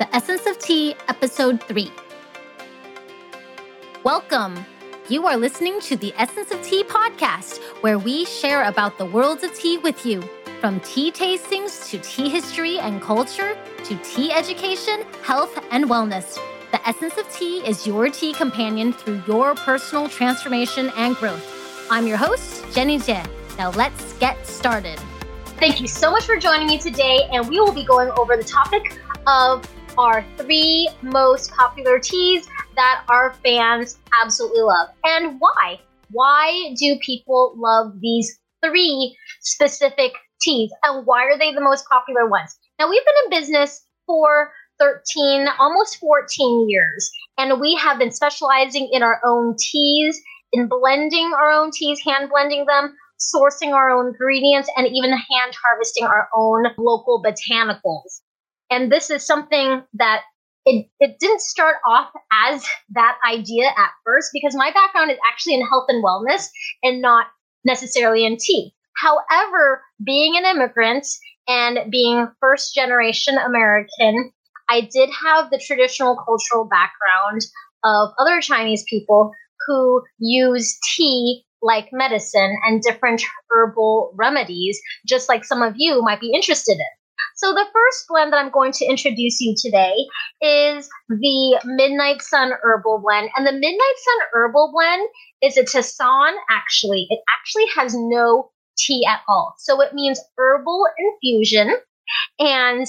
The Essence of Tea, Episode 3. Welcome. You are listening to the Essence of Tea podcast, where we share about the worlds of tea with you. From tea tastings to tea history and culture to tea education, health, and wellness. The Essence of Tea is your tea companion through your personal transformation and growth. I'm your host, Jenny Jie. Now let's get started. Thank you so much for joining me today, and we will be going over the topic of our three most popular teas that our fans absolutely love. And why? Why do people love these three specific teas? And why are they the most popular ones? Now, we've been in business for 13, almost 14 years, and we have been specializing in our own teas, in blending our own teas, hand blending them, sourcing our own ingredients, and even hand harvesting our own local botanicals. And this is something that it, it didn't start off as that idea at first because my background is actually in health and wellness and not necessarily in tea. However, being an immigrant and being first generation American, I did have the traditional cultural background of other Chinese people who use tea like medicine and different herbal remedies, just like some of you might be interested in. So, the first blend that I'm going to introduce you today is the Midnight Sun Herbal Blend. And the Midnight Sun Herbal Blend is a Tisane, actually. It actually has no tea at all. So, it means herbal infusion. And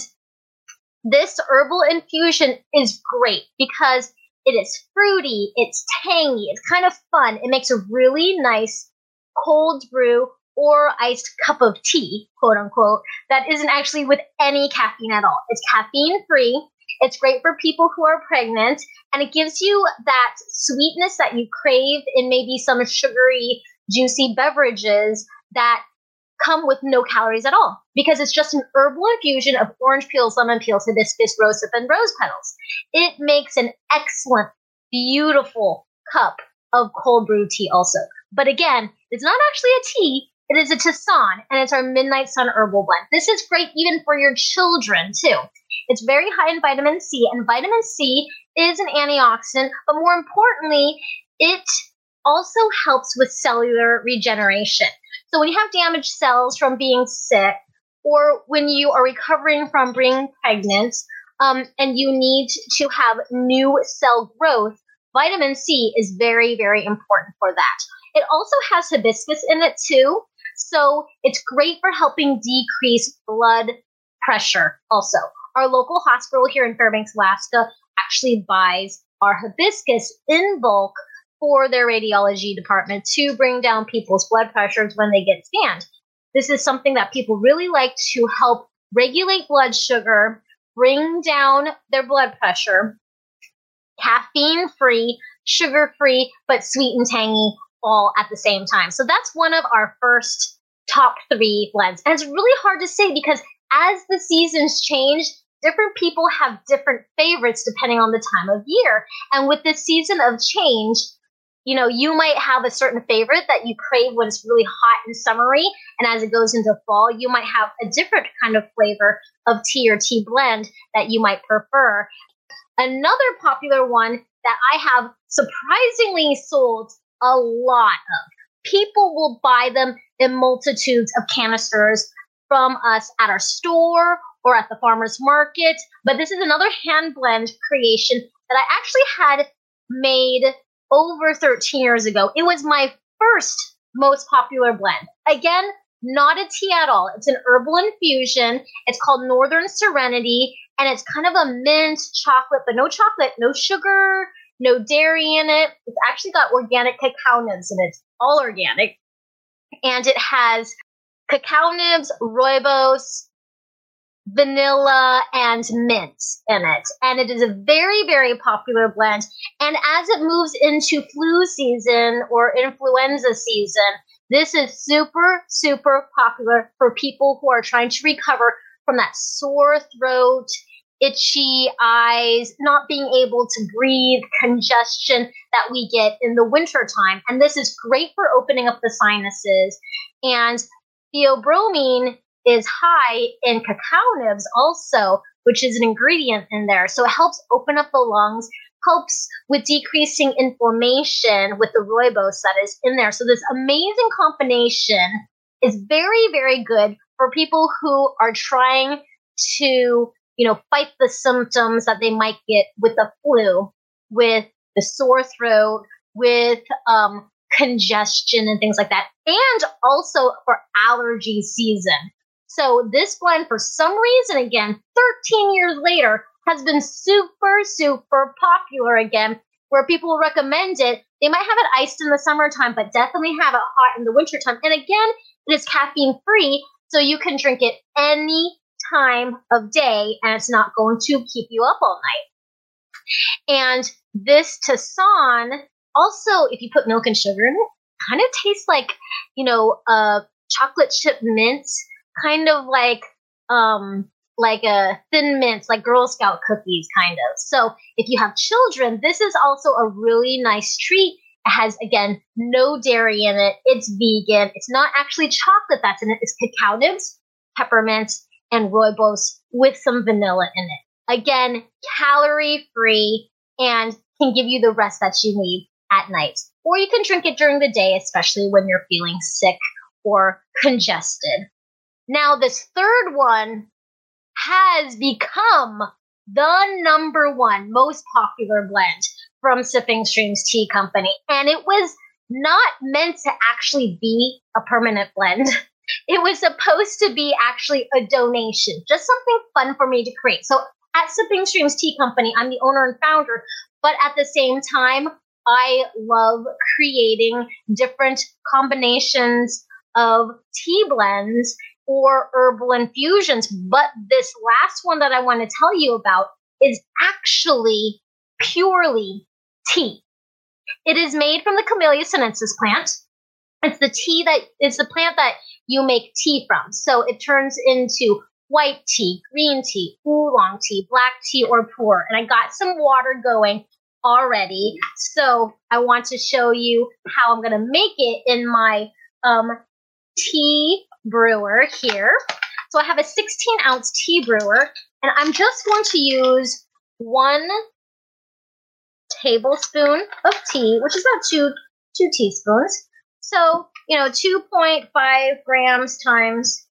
this herbal infusion is great because it is fruity, it's tangy, it's kind of fun. It makes a really nice cold brew or iced cup of tea, quote unquote, that isn't actually with any caffeine at all. It's caffeine free. It's great for people who are pregnant, and it gives you that sweetness that you crave in maybe some sugary, juicy beverages that come with no calories at all because it's just an herbal infusion of orange peels, lemon peels, hibiscus, rosehip, and rose petals. It makes an excellent, beautiful cup of cold brew tea also. But again, it's not actually a tea, it is a Tisane, and it's our Midnight Sun Herbal Blend. This is great even for your children, too. It's very high in vitamin C, and vitamin C is an antioxidant, but more importantly, it also helps with cellular regeneration. So when you have damaged cells from being sick, or when you are recovering from being pregnant, um, and you need to have new cell growth, vitamin C is very, very important for that. It also has hibiscus in it too, so it's great for helping decrease blood pressure also. Our local hospital here in Fairbanks, Alaska actually buys our hibiscus in bulk for their radiology department to bring down people's blood pressures when they get scanned. This is something that people really like to help regulate blood sugar, bring down their blood pressure, caffeine free, sugar free, but sweet and tangy all at the same time. So that's one of our first top three blends. And it's really hard to say because as the seasons change, different people have different favorites depending on the time of year. And with this season of change, you know, you might have a certain favorite that you crave when it's really hot and summery. And as it goes into fall, you might have a different kind of flavor of tea or tea blend that you might prefer. Another popular one that I have surprisingly sold a lot of. People will buy them in multitudes of canisters from us at our store or at the farmer's market. But this is another hand blend creation that I actually had made over 13 years ago. It was my first most popular blend. Again, not a tea at all. It's an herbal infusion. It's called Northern Serenity, and it's kind of a mint chocolate, but no chocolate, no sugar, no dairy in it. It's actually got organic cacao nibs in it, all organic. And it has cacao nibs, rooibos, vanilla, and mint in it. And it is a very, very popular blend. And as it moves into flu season or influenza season, this is super, super popular for people who are trying to recover from that sore throat itchy eyes, not being able to breathe, congestion that we get in the wintertime. And this is great for opening up the sinuses. And theobromine is high in cacao nibs also, which is an ingredient in there. So it helps open up the lungs, helps with decreasing inflammation with the rooibos that is in there. So this amazing combination is very, very good for people who are trying to, you know, fight the symptoms that they might get with the flu, with the sore throat, with um, congestion and things like that, and also for allergy season. So this blend, for some reason, again, 13 years later, has been super, super popular again, where people recommend it. They might have it iced in the summertime, but definitely have it hot in the wintertime. And again, it is caffeine free, so you can drink it any time of day and it's not going to keep you up all night. And this Tisane, also, if you put milk and sugar in it, kind of tastes like, you know, a chocolate chip mint, kind of like um like a thin mints, like Girl Scout cookies, kind of. So if you have children, this is also a really nice treat. It has again no dairy in it. It's vegan. It's not actually chocolate that's in it. It's cacao nibs, peppermint, and rooibos with some vanilla in it. Again, calorie free and can give you the rest that you need at night. Or you can drink it during the day, especially when you're feeling sick or congested. Now, this third one has become the number one most popular blend from Sipping Streams Tea Company. And it was not meant to actually be a permanent blend. It was supposed to be actually a donation, just something fun for me to create. So at Sipping Streams Tea Company, I'm the owner and founder, but at the same time, I love creating different combinations of tea blends or herbal infusions. But this last one that I want to tell you about is actually purely tea. It is made from the Camellia sinensis plant. It's the tea that it's the plant that you make tea from. So it turns into white tea, green tea, oolong tea, black tea, or pu'er. And I got some water going already. So I want to show you how I'm going to make it in my um, tea brewer here. So I have a 16 ounce tea brewer, and I'm just going to use one tablespoon of tea, which is about two two teaspoons. So you know, 2.5 grams times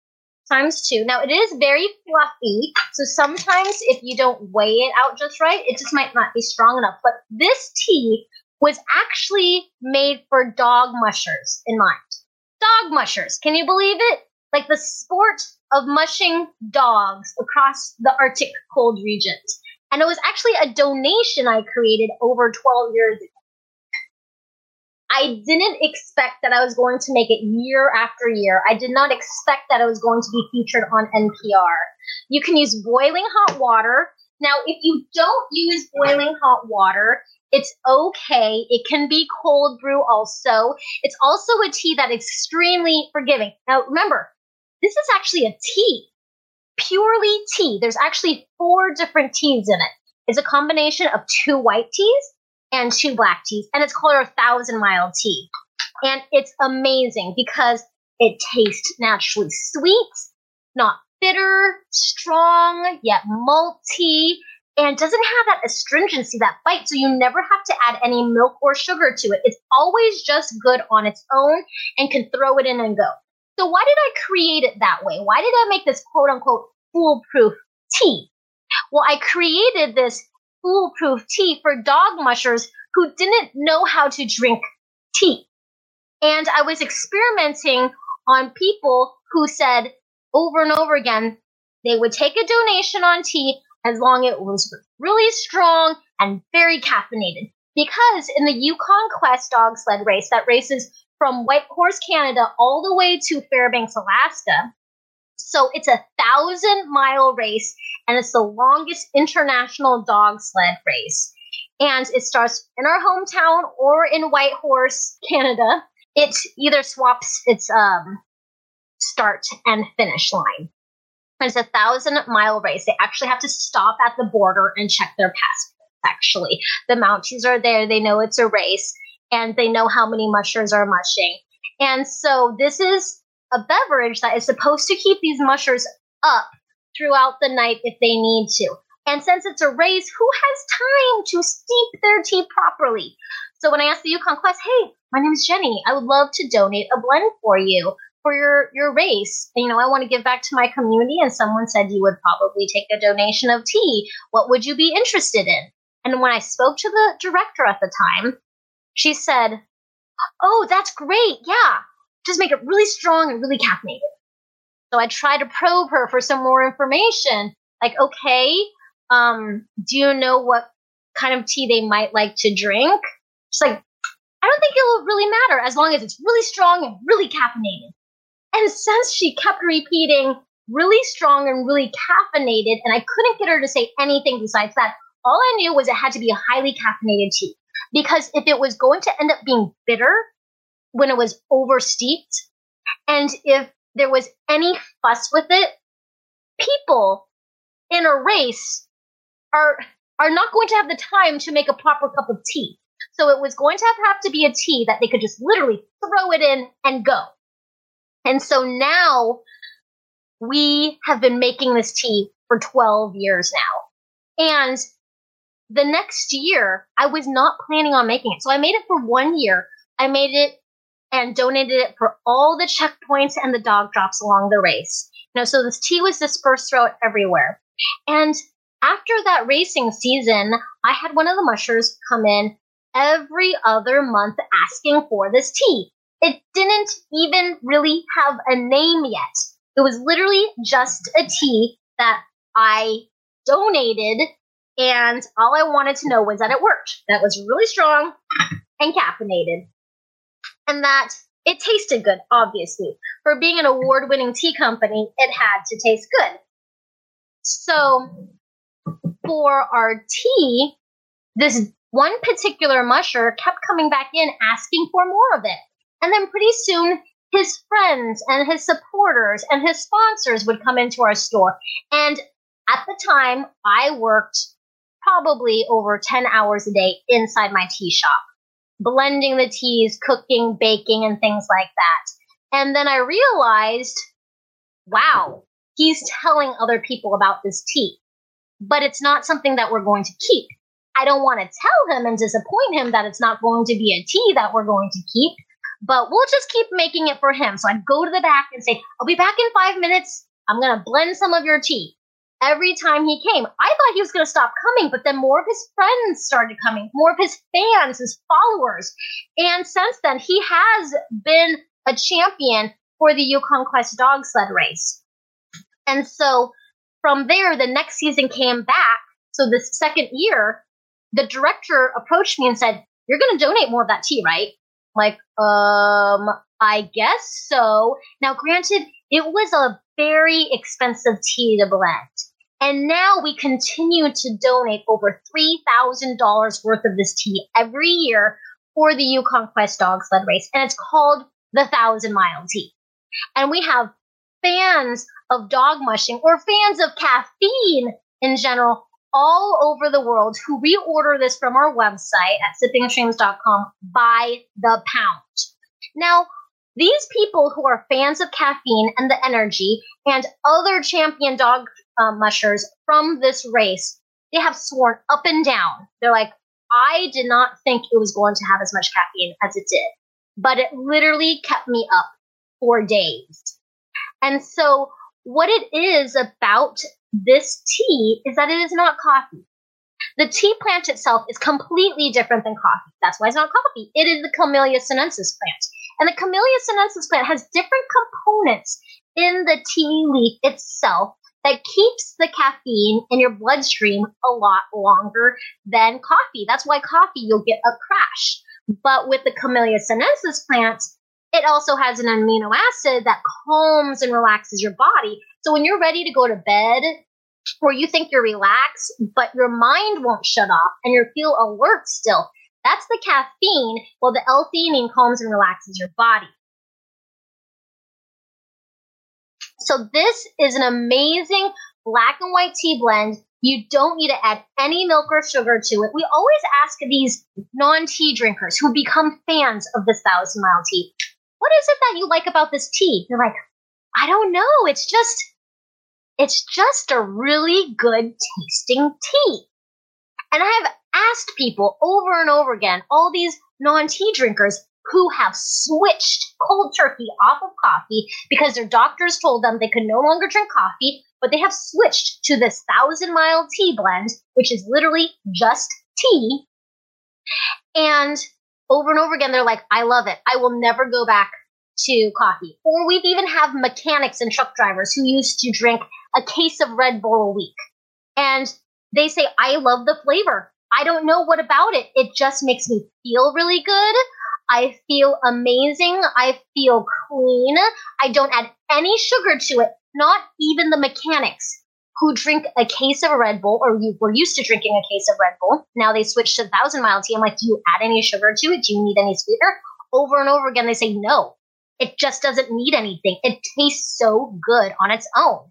times two. Now it is very fluffy, so sometimes if you don't weigh it out just right, it just might not be strong enough. But this tea was actually made for dog mushers in mind. Dog mushers, can you believe it? Like the sport of mushing dogs across the Arctic cold regions. And it was actually a donation I created over 12 years ago. I didn't expect that I was going to make it year after year. I did not expect that I was going to be featured on NPR. You can use boiling hot water. Now, if you don't use boiling hot water, it's okay. It can be cold brew also. It's also a tea that is extremely forgiving. Now, remember, this is actually a tea, purely tea. There's actually four different teas in it. It's a combination of two white teas and two black teas, and it's called a thousand mile tea. And it's amazing because it tastes naturally sweet, not bitter, strong, yet malty, and doesn't have that astringency, that bite. So you never have to add any milk or sugar to it. It's always just good on its own and can throw it in and go. So why did I create it that way? Why did I make this quote unquote foolproof tea? Well, I created this foolproof tea for dog mushers who didn't know how to drink tea. And I was experimenting on people who said over and over again they would take a donation on tea as long as it was really strong and very caffeinated. Because in the Yukon Quest dog sled race that races from Whitehorse, Canada, all the way to Fairbanks, Alaska, so it's a thousand mile race and it's the longest international dog sled race. And it starts in our hometown or in Whitehorse, Canada. It either swaps its um, start and finish line. It's a thousand mile race. They actually have to stop at the border and check their passports. Actually, the Mounties are there. They know it's a race and they know how many mushers are mushing. And so this is a beverage that is supposed to keep these mushers up throughout the night if they need to. And since it's a race, who has time to steep their tea properly? So when I asked the Yukon Quest, hey, my name is Jenny, I would love to donate a blend for you for your your race. You know, I want to give back to my community. And someone said you would probably take a donation of tea. What would you be interested in? And when I spoke to the director at the time, she said, "Oh, that's great. Yeah, just make it really strong and really caffeinated." So I tried to probe her for some more information. Like, okay, um, do you know what kind of tea they might like to drink? She's like, I don't think it'll really matter as long as it's really strong and really caffeinated. And since she kept repeating really strong and really caffeinated, and I couldn't get her to say anything besides that, all I knew was it had to be a highly caffeinated tea. Because if it was going to end up being bitter when it was oversteeped. and if there was any fuss with it, people in a race are are not going to have the time to make a proper cup of tea. So it was going to have, have to be a tea that they could just literally throw it in and go. And so now we have been making this tea for 12 years now. And the next year, I was not planning on making it. So I made it for one year. I made it and donated it for all the checkpoints and the dog drops along the race. You know, so this tea was dispersed throughout everywhere. And after that racing season, I had one of the mushers come in every other month asking for this tea. It didn't even really have a name yet. It was literally just a tea that I donated, and all I wanted to know was that it worked. That was really strong and caffeinated, and that it tasted good, obviously. For being an award winning tea company, it had to taste good. So, for our tea, this one particular musher kept coming back in asking for more of it. And then pretty soon, his friends and his supporters and his sponsors would come into our store. And at the time, I worked probably over 10 hours a day inside my tea shop, blending the teas, cooking, baking, and things like that. And then I realized, wow, he's telling other people about this tea, but it's not something that we're going to keep. I don't want to tell him and disappoint him that it's not going to be a tea that we're going to keep but we'll just keep making it for him. So I'd go to the back and say, I'll be back in five minutes. I'm going to blend some of your tea. Every time he came, I thought he was going to stop coming, but then more of his friends started coming, more of his fans, his followers. And since then, he has been a champion for the Yukon Quest dog sled race. And so from there, the next season came back. So the second year, the director approached me and said, You're going to donate more of that tea, right? Like, um, I guess so. Now, granted, it was a very expensive tea to blend. And now we continue to donate over $3,000 worth of this tea every year for the Yukon Quest dog sled race. And it's called the Thousand Mile Tea. And we have fans of dog mushing or fans of caffeine in general all over the world who reorder this from our website at sippingstreams.com by the pound. Now, these people who are fans of caffeine and the energy and other champion dog uh, mushers from this race, they have sworn up and down. They're like, I did not think it was going to have as much caffeine as it did, but it literally kept me up for days. And so, what it is about this tea is that it is not coffee. The tea plant itself is completely different than coffee. That's why it's not coffee. It is the Camellia sinensis plant. And the Camellia sinensis plant has different components in the tea leaf itself that keeps the caffeine in your bloodstream a lot longer than coffee. That's why coffee you'll get a crash. But with the Camellia sinensis plant, it also has an amino acid that calms and relaxes your body. So when you're ready to go to bed, or you think you're relaxed, but your mind won't shut off and you feel alert still, that's the caffeine, while the L-theanine calms and relaxes your body. So this is an amazing black and white tea blend. You don't need to add any milk or sugar to it. We always ask these non-tea drinkers who become fans of this thousand mile tea, what is it that you like about this tea? They're like, I don't know. It's just It's just a really good tasting tea. And I have asked people over and over again, all these non tea drinkers who have switched cold turkey off of coffee because their doctors told them they could no longer drink coffee, but they have switched to this thousand mile tea blend, which is literally just tea. And over and over again, they're like, I love it. I will never go back to coffee. Or we've even have mechanics and truck drivers who used to drink a case of Red Bull a week. And they say, I love the flavor. I don't know what about it. It just makes me feel really good. I feel amazing. I feel clean. I don't add any sugar to it, not even the mechanics who drink a case of Red Bull or you were used to drinking a case of Red Bull. Now they switched to thousand mile tea. I'm like, do you add any sugar to it? Do you need any sweetener? Over and over again, they say no. It just doesn't need anything. It tastes so good on its own.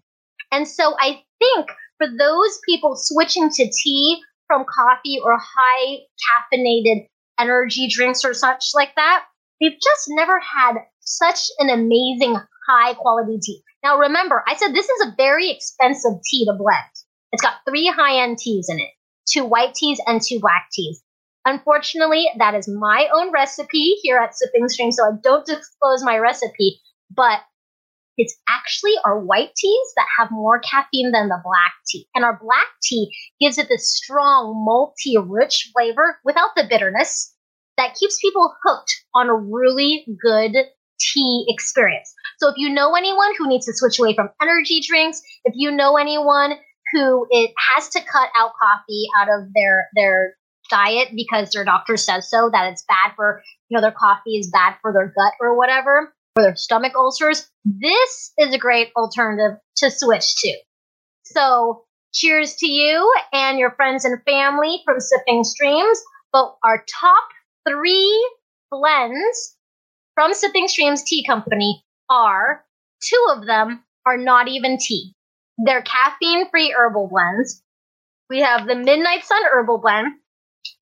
And so I think for those people switching to tea from coffee or high caffeinated energy drinks or such like that, they've just never had such an amazing high quality tea. Now remember, I said this is a very expensive tea to blend. It's got three high end teas in it, two white teas and two black teas. Unfortunately, that is my own recipe here at Sipping Stream, so I don't disclose my recipe, but it's actually our white teas that have more caffeine than the black tea. And our black tea gives it this strong, malty, rich flavor without the bitterness that keeps people hooked on a really good tea experience. So if you know anyone who needs to switch away from energy drinks, if you know anyone who it has to cut out coffee out of their their diet because their doctor says so that it's bad for you know their coffee is bad for their gut or whatever for their stomach ulcers this is a great alternative to switch to so cheers to you and your friends and family from sipping streams but our top three blends from Sipping Streams Tea Company are two of them are not even tea. They're caffeine free herbal blends. We have the Midnight Sun Herbal Blend,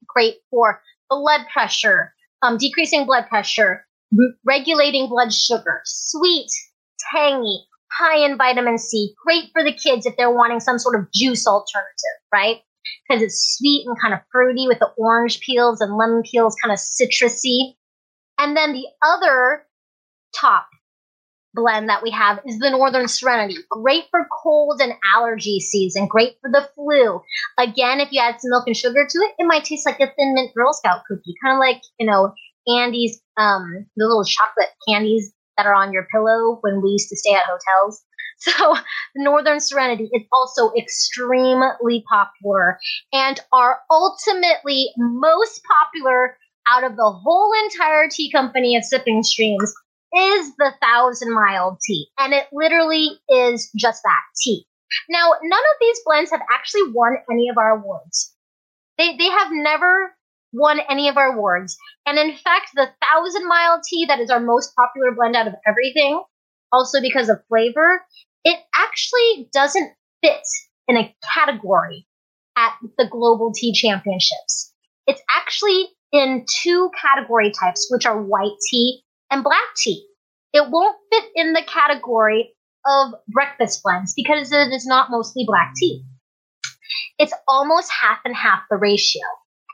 great for blood pressure, um, decreasing blood pressure, regulating blood sugar, sweet, tangy, high in vitamin C, great for the kids if they're wanting some sort of juice alternative, right? Because it's sweet and kind of fruity with the orange peels and lemon peels, kind of citrusy. And then the other top blend that we have is the Northern Serenity. Great for cold and allergy season, great for the flu. Again, if you add some milk and sugar to it, it might taste like a thin mint Girl Scout cookie, kind of like, you know, Andes, um, the little chocolate candies that are on your pillow when we used to stay at hotels. So, Northern Serenity is also extremely popular and are ultimately most popular out of the whole entire tea company of sipping streams is the thousand mile tea. And it literally is just that tea. Now, none of these blends have actually won any of our awards. They, they have never won any of our awards. And in fact, the thousand mile tea that is our most popular blend out of everything, also because of flavor, it actually doesn't fit in a category at the Global Tea Championships. It's actually in two category types, which are white tea and black tea. It won't fit in the category of breakfast blends because it is not mostly black tea. It's almost half and half the ratio.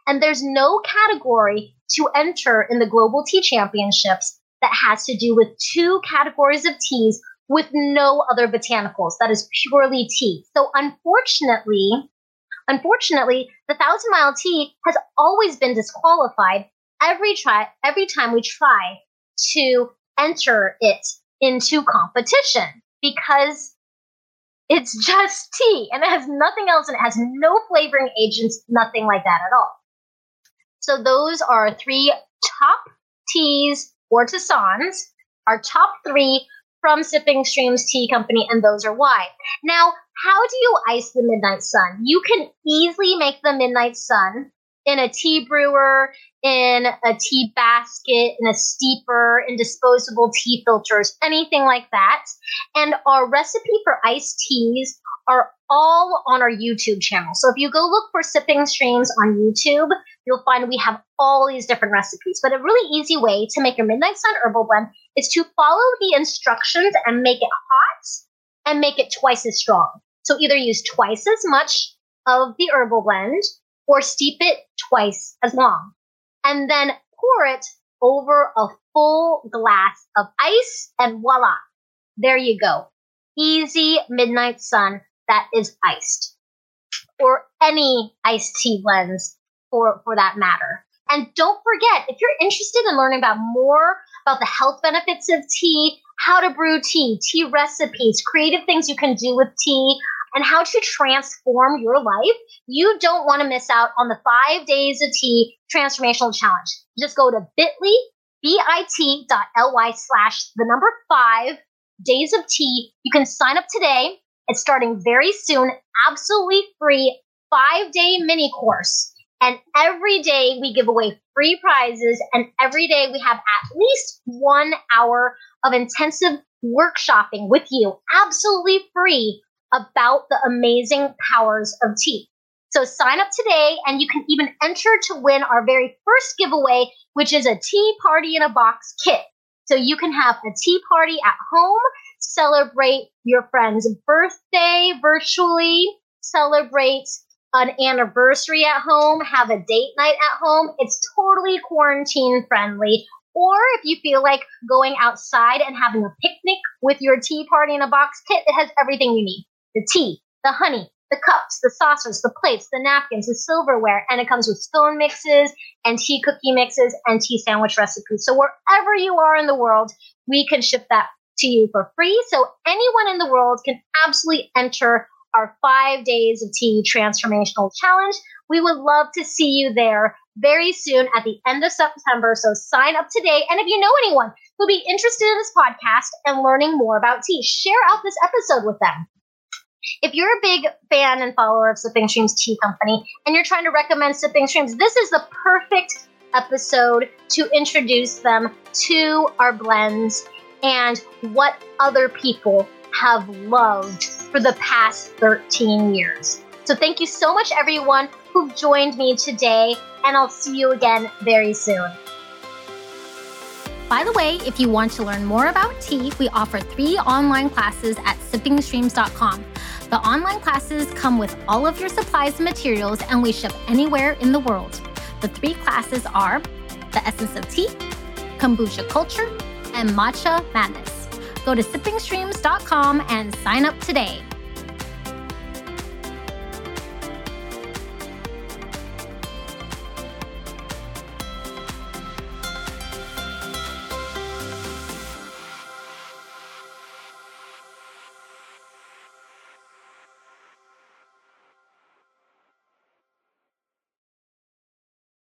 And there's no category to enter in the Global Tea Championships that has to do with two categories of teas with no other botanicals. That is purely tea. So unfortunately, Unfortunately, the Thousand Mile Tea has always been disqualified every try every time we try to enter it into competition because it's just tea and it has nothing else and it has no flavoring agents, nothing like that at all. So those are three top teas or tisanes, our top three from Sipping Streams Tea Company, and those are why. Now, how do you ice the Midnight Sun? You can easily make the Midnight Sun in a tea brewer, in a tea basket, in a steeper, in disposable tea filters, anything like that. And our recipe for iced teas are all on our YouTube channel. So if you go look for Sipping Streams on YouTube, you'll find we have all these different recipes. But a really easy way to make your Midnight Sun herbal blend is to follow the instructions and make it hot and make it twice as strong. So either use twice as much of the herbal blend or steep it twice as long. And then pour it over a full glass of ice, and voila, there you go. Easy midnight sun that is iced. Or any iced tea blends for, for that matter. And don't forget, if you're interested in learning about more about the health benefits of tea, how to brew tea, tea recipes, creative things you can do with tea, and how to transform your life, you don't want to miss out on the five days of tea transformational challenge. Just go to bit.ly, bit.ly slash the number five days of tea. You can sign up today. It's starting very soon, absolutely free, five day mini course. And every day we give away free prizes, and every day we have at least one hour of intensive workshopping with you, absolutely free about the amazing powers of tea. So sign up today and you can even enter to win our very first giveaway, which is a tea party in a box kit. So you can have a tea party at home, celebrate your friend's birthday virtually, celebrate an anniversary at home, have a date night at home. It's totally quarantine friendly. Or if you feel like going outside and having a picnic with your tea party in a box kit, it has everything you need the tea, the honey, the cups, the saucers, the plates, the napkins, the silverware, and it comes with scone mixes and tea cookie mixes and tea sandwich recipes. So wherever you are in the world, we can ship that to you for free. So anyone in the world can absolutely enter our five days of tea transformational challenge. We would love to see you there very soon at the end of September. So sign up today. And if you know anyone who'll be interested in this podcast and learning more about tea, share out this episode with them. If you're a big fan and follower of Sipping Streams Tea Company and you're trying to recommend Sipping Streams, this is the perfect episode to introduce them to our blends and what other people have loved for the past 13 years. So thank you so much, everyone who joined me today, and I'll see you again very soon. By the way, if you want to learn more about tea, we offer three online classes at sippingstreams.com. The online classes come with all of your supplies and materials, and we ship anywhere in the world. The three classes are The Essence of Tea, Kombucha Culture, and Matcha Madness. Go to sippingstreams.com and sign up today.